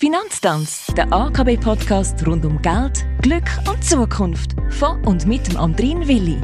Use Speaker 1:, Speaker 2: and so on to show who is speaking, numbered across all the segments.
Speaker 1: Finanztanz, der AKB-Podcast rund um Geld, Glück und Zukunft. Von und mit dem Andrin Willi.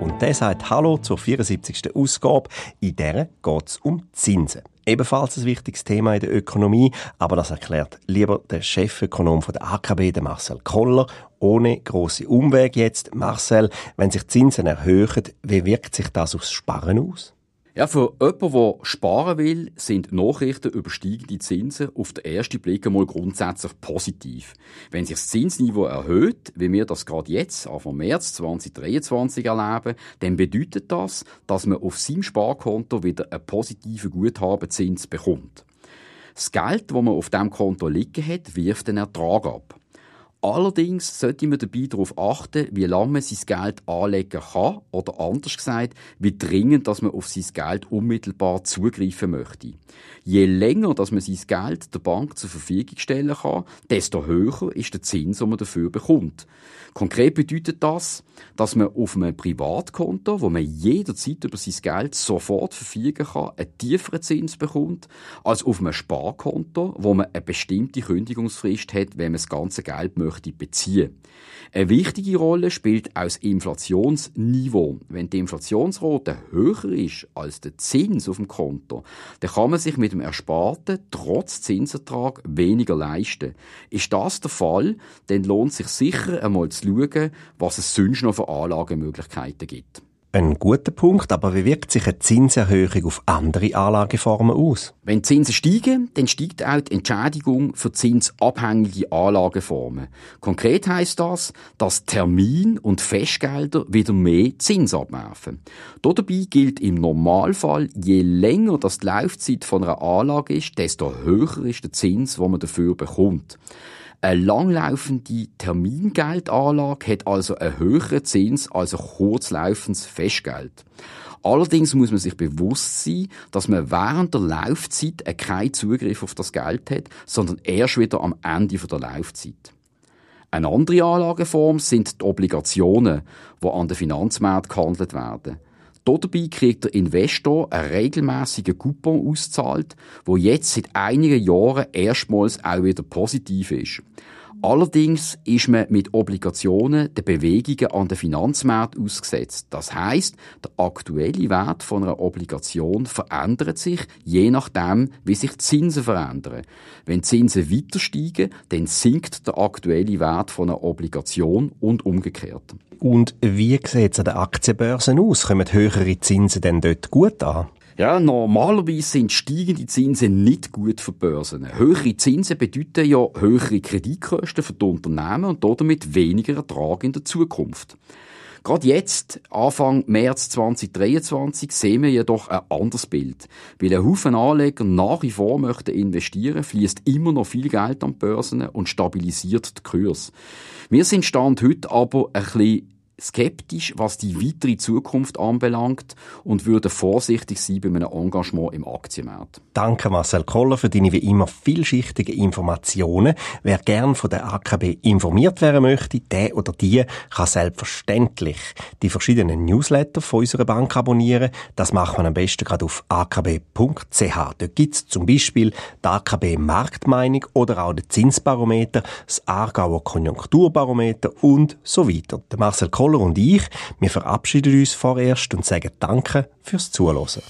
Speaker 2: Und der sagt Hallo zur 74. Ausgabe. In der geht es um Zinsen. Ebenfalls ein wichtiges Thema in der Ökonomie, aber das erklärt lieber der Chefökonom von der AKB, der Marcel Koller, ohne große Umweg jetzt. Marcel, wenn sich Zinsen erhöhen, wie wirkt sich das aufs Sparen aus?
Speaker 3: Ja, für jemanden, der sparen will, sind Nachrichten über steigende Zinsen auf den ersten Blick einmal grundsätzlich positiv. Wenn sich das Zinsniveau erhöht, wie wir das gerade jetzt, Anfang März 2023 erleben, dann bedeutet das, dass man auf seinem Sparkonto wieder einen positiven Guthabenzins bekommt. Das Geld, das man auf diesem Konto liegen hat, wirft den Ertrag ab. Allerdings sollte man dabei darauf achten, wie lange man sein Geld anlegen kann oder anders gesagt, wie dringend dass man auf sein Geld unmittelbar zugreifen möchte. Je länger dass man sein Geld der Bank zur Verfügung stellen kann, desto höher ist der Zins, den man dafür bekommt. Konkret bedeutet das, dass man auf einem Privatkonto, wo man jederzeit über sein Geld sofort verfügen kann, einen tieferen Zins bekommt, als auf einem Sparkonto, wo man eine bestimmte Kündigungsfrist hat, wenn man das ganze Geld möchte beziehen. Eine wichtige Rolle spielt auch das Inflationsniveau. Wenn die Inflationsrate höher ist als der Zins auf dem Konto, dann kann man sich mit dem Ersparten trotz Zinsertrag weniger leisten. Ist das der Fall, dann lohnt sich sicher einmal zu schauen, was es sonst noch für Anlagemöglichkeiten gibt.
Speaker 2: Ein guter Punkt, aber wie wirkt sich eine Zinserhöhung auf andere Anlageformen aus?
Speaker 3: Wenn Zinsen steigen, dann steigt auch die Entschädigung für zinsabhängige Anlageformen. Konkret heißt das, dass Termin- und Festgelder wieder mehr Zins abwerfen. Dabei gilt im Normalfall, je länger das die Laufzeit von einer Anlage ist, desto höher ist der Zins, den man dafür bekommt. Eine langlaufende Termingeldanlage hat also einen höheren Zins als ein kurzlaufendes Festgeld. Allerdings muss man sich bewusst sein, dass man während der Laufzeit keinen Zugriff auf das Geld hat, sondern erst wieder am Ende der Laufzeit. Eine andere Anlageform sind die Obligationen, die an den Finanzmärkten gehandelt werden. Dabei kriegt der Investor einen regelmäßigen Coupon ausgezahlt, wo jetzt seit einigen Jahren erstmals auch wieder positiv ist. Allerdings ist man mit Obligationen den Bewegungen an den Finanzmärkten ausgesetzt. Das heißt, der aktuelle Wert von einer Obligation verändert sich, je nachdem, wie sich die Zinsen verändern. Wenn die Zinsen weiter steigen, dann sinkt der aktuelle Wert von einer Obligation und umgekehrt.
Speaker 2: Und wie sieht es an den Aktienbörsen aus? Kommen höhere Zinsen denn dort gut an?
Speaker 3: Ja, normalerweise sind steigende Zinsen nicht gut für Börsen. Höhere Zinsen bedeuten ja höhere Kreditkosten für die Unternehmen und damit weniger Ertrag in der Zukunft. Gerade jetzt, Anfang März 2023, sehen wir jedoch ein anderes Bild. Weil ein Haufen Anleger nach wie vor möchten investieren, fließt immer noch viel Geld an die Börsen und stabilisiert den Kurs. Wir sind Stand heute aber ein bisschen skeptisch, was die weitere Zukunft anbelangt und würde vorsichtig sein bei einem Engagement im Aktienmarkt.
Speaker 2: Danke Marcel Koller für deine wie immer vielschichtigen Informationen. Wer gern von der AKB informiert werden möchte, der oder die kann selbstverständlich die verschiedenen Newsletter von unserer Bank abonnieren. Das macht man am besten gerade auf akb.ch. Dort gibt es zum Beispiel die AKB Marktmeinung oder auch den Zinsbarometer, das Aargauer Konjunkturbarometer und so weiter. Marcel Koller Kohler und ich, wir verabschieden uns vorerst und sagen Danke fürs Zuhören.